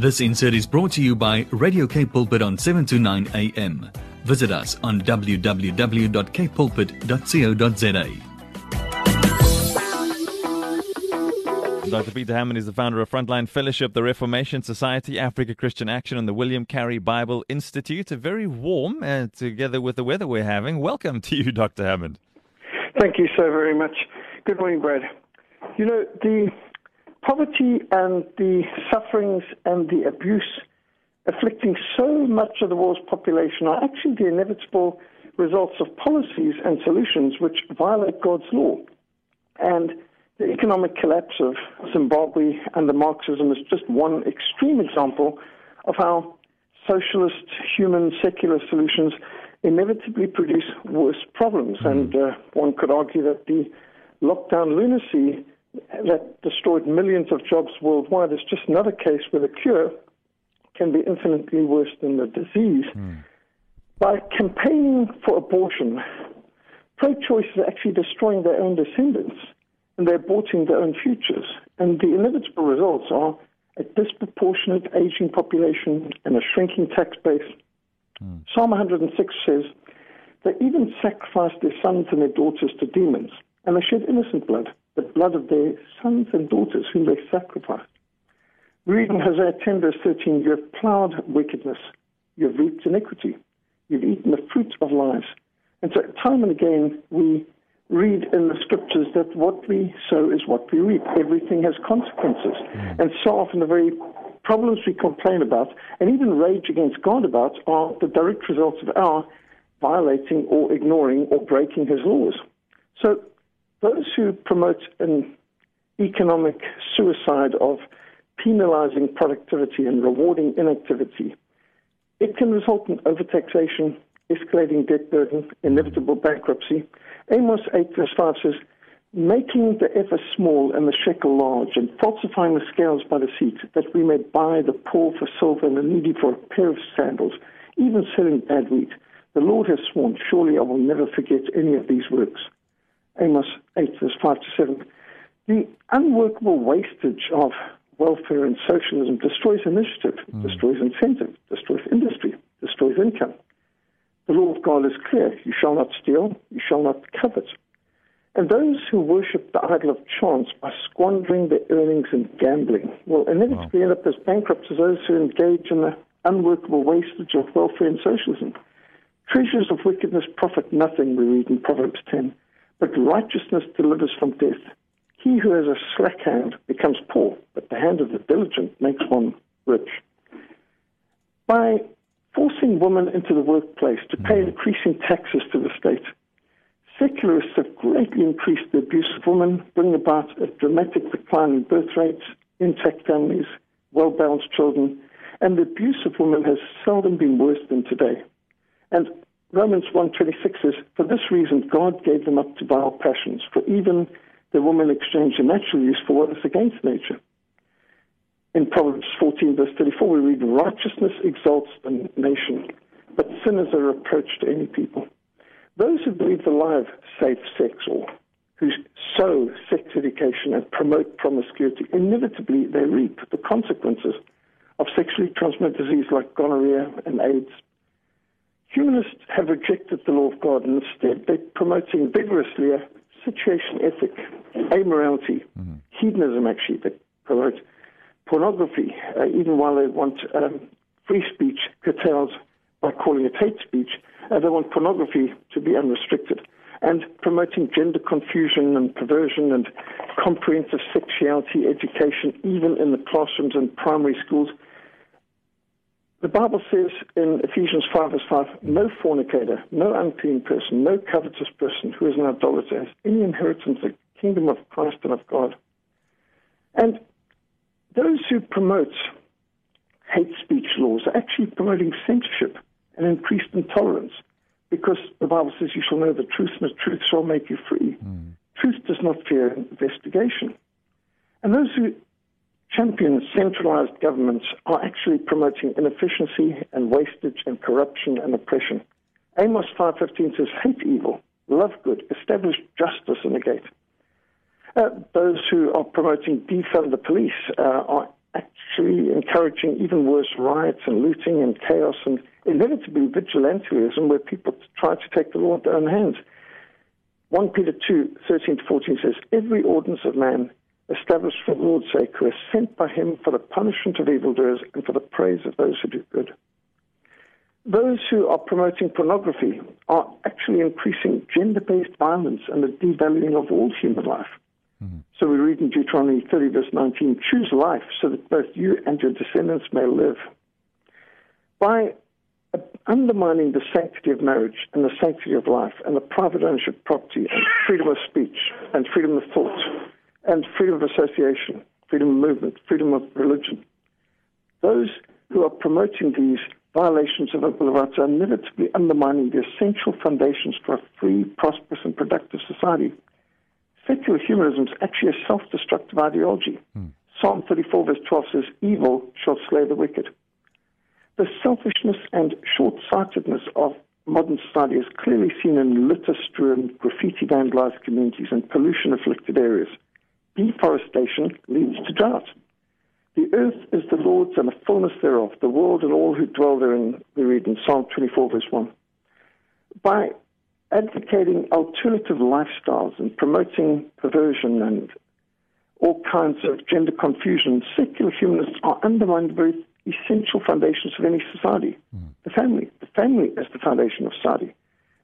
This insert is brought to you by Radio K Pulpit on 7 to 9 a.m. Visit us on www.kpulpit.co.za. Dr. Peter Hammond is the founder of Frontline Fellowship, the Reformation Society, Africa Christian Action, and the William Carey Bible Institute. A very warm, uh, together with the weather we're having. Welcome to you, Dr. Hammond. Thank you so very much. Good morning, Brad. You know, the poverty and the sufferings and the abuse afflicting so much of the world's population are actually the inevitable results of policies and solutions which violate God's law. And the economic collapse of Zimbabwe under Marxism is just one extreme example of how socialist, human, secular solutions inevitably produce worse problems. Mm. And uh, one could argue that the lockdown lunacy that destroyed millions of jobs worldwide is just another case where the cure can be infinitely worse than the disease. Mm. By campaigning for abortion, pro choice is actually destroying their own descendants and they're aborting their own futures. And the inevitable results are a disproportionate aging population and a shrinking tax base. Mm. Psalm 106 says, They even sacrificed their sons and their daughters to demons, and they shed innocent blood the blood of their sons and daughters whom they sacrificed. We read in Hosea 10, verse 13, You have plowed wickedness, you have reaped iniquity, you've eaten the fruit of lies. And so, time and again, we read in the scriptures that what we sow is what we reap. Everything has consequences. Mm. And so often, the very problems we complain about and even rage against God about are the direct results of our violating or ignoring or breaking his laws. So those who promote an economic suicide of penalizing productivity and rewarding inactivity, it can result in overtaxation, escalating debt burden, inevitable bankruptcy. Amos 8 verse 5 says, making the ephah small and the shekel large, and falsifying the scales by the deceit, that we may buy the poor for silver and the needy for a pair of sandals, even selling bad wheat. The Lord has sworn, surely I will never forget any of these works. Amos 8, verse 5 to 7. The unworkable wastage of welfare and socialism destroys initiative, mm. destroys incentive, destroys industry, destroys income. The law of God is clear you shall not steal, you shall not covet. And those who worship the idol of chance by squandering their earnings in gambling will inevitably wow. end up as bankrupts as those who engage in the unworkable wastage of welfare and socialism. Treasures of wickedness profit nothing, we read in Proverbs 10 but righteousness delivers from death. He who has a slack hand becomes poor, but the hand of the diligent makes one rich. By forcing women into the workplace to pay mm-hmm. increasing taxes to the state, secularists have greatly increased the abuse of women, bringing about a dramatic decline in birth rates, intact families, well balanced children, and the abuse of women has seldom been worse than today. And Romans 1.26 says, For this reason God gave them up to vile passions, for even the woman exchanged their natural use for what is against nature. In Proverbs 14, verse 34, we read, Righteousness exalts the nation, but sin is a reproach to any people. Those who believe the lie of safe sex or who sow sex education and promote promiscuity, inevitably they reap the consequences of sexually transmitted disease like gonorrhea and AIDS, Humanists have rejected the law of God and instead they're promoting vigorously a situation ethic, amorality, mm-hmm. hedonism actually, they promote pornography, uh, even while they want um, free speech curtailed by calling it hate speech, uh, they want pornography to be unrestricted. And promoting gender confusion and perversion and comprehensive sexuality education, even in the classrooms and primary schools, the Bible says in Ephesians 5, verse 5, no fornicator, no unclean person, no covetous person who is an idolater has any inheritance in the kingdom of Christ and of God. And those who promote hate speech laws are actually promoting censorship and increased intolerance because the Bible says you shall know the truth and the truth shall make you free. Mm. Truth does not fear investigation. And those who champion centralized governments are actually promoting inefficiency and wastage and corruption and oppression. Amos 5.15 says, hate evil, love good, establish justice in the gate. Uh, those who are promoting defund the police uh, are actually encouraging even worse riots and looting and chaos and inevitably vigilantism where people try to take the law into their own hands. 1 Peter 2, 13 to 14 says, Every ordinance of man established for the Lord's sake, who is sent by him for the punishment of evildoers and for the praise of those who do good. Those who are promoting pornography are actually increasing gender based violence and the devaluing of all human life. Mm-hmm. So we read in Deuteronomy 30, verse 19 choose life so that both you and your descendants may live. By undermining the sanctity of marriage and the sanctity of life and the private ownership of property and freedom of speech and freedom of thought and freedom of association, freedom of movement, freedom of religion. Those who are promoting these violations of of Rights are inevitably undermining the essential foundations for a free, prosperous, and productive society. Secular humanism is actually a self destructive ideology. Hmm. Psalm 34, verse 12 says, Evil shall slay the wicked. The selfishness and short sightedness of modern society is clearly seen in litter strewn, graffiti vandalized communities and pollution afflicted areas. Deforestation leads to drought. The earth is the Lord's and the fullness thereof, the world and all who dwell therein, we read in Psalm 24, verse 1. By advocating alternative lifestyles and promoting perversion and all kinds of gender confusion, secular humanists are undermining the very essential foundations of any society. Mm. The family. The family is the foundation of society.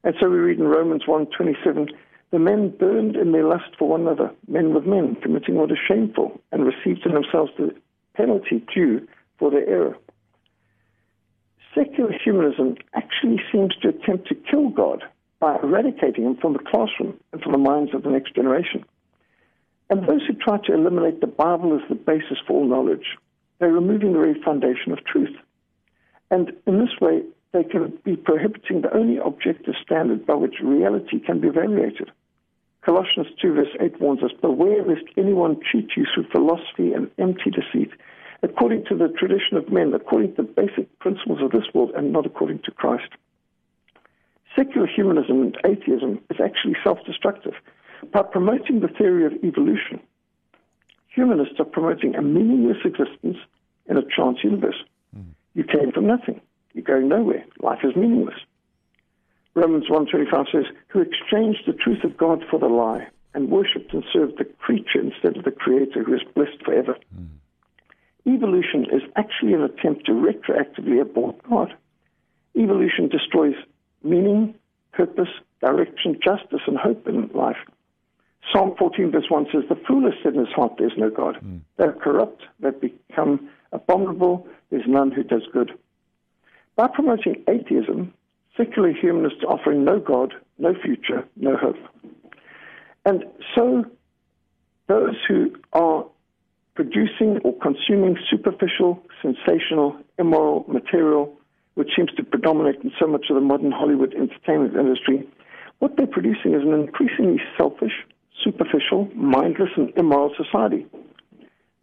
And so we read in Romans 1.27, the men burned in their lust for one another, men with men, committing what is shameful, and received in themselves the penalty due for their error. Secular humanism actually seems to attempt to kill God by eradicating him from the classroom and from the minds of the next generation. And those who try to eliminate the Bible as the basis for all knowledge they're removing the very foundation of truth. And in this way, they can be prohibiting the only objective standard by which reality can be evaluated. Colossians 2, verse 8 warns us Beware lest anyone cheat you through philosophy and empty deceit, according to the tradition of men, according to the basic principles of this world, and not according to Christ. Secular humanism and atheism is actually self destructive. By promoting the theory of evolution, humanists are promoting a meaningless existence in a chance universe. Mm. You came from nothing. You're going nowhere. Life is meaningless. Romans 1.25 says, who exchanged the truth of God for the lie and worshipped and served the creature instead of the creator who is blessed forever. Mm. Evolution is actually an attempt to retroactively abort God. Evolution destroys meaning, purpose, direction, justice, and hope in life. Psalm 14, verse 1 says, The fool has said in his heart, There's no God. Mm. They're corrupt, they've become abominable, there's none who does good. By promoting atheism, secular humanists are offering no God, no future, no hope. And so, those who are producing or consuming superficial, sensational, immoral material, which seems to predominate in so much of the modern Hollywood entertainment industry, what they're producing is an increasingly selfish, superficial, mindless, and immoral society.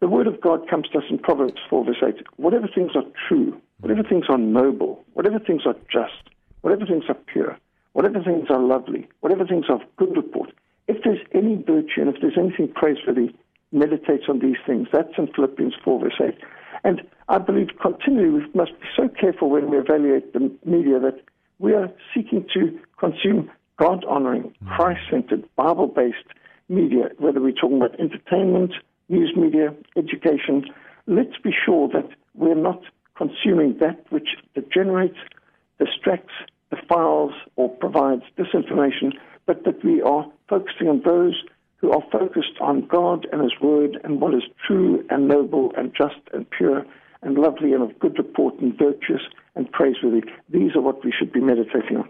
The word of God comes to us in Proverbs 4, verse 8. Whatever things are true, whatever things are noble, whatever things are just, whatever things are pure, whatever things are lovely, whatever things are of good report, if there's any virtue and if there's anything praiseworthy, meditate on these things. That's in Philippians 4, verse 8. And I believe continually we must be so careful when we evaluate the media that we are seeking to consume God honoring, mm. Christ centered, Bible based media, whether we're talking about entertainment, news media, education, let's be sure that we're not consuming that which degenerates, distracts, defiles, or provides disinformation, but that we are focusing on those who are focused on God and His Word and what is true and noble and just and pure and lovely and of good report and virtuous and praiseworthy. These are what we should be meditating on.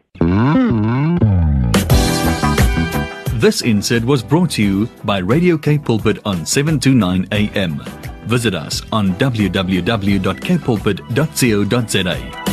This insert was brought to you by Radio K Pulpit on 729 AM. Visit us on www.kpulpit.co.za.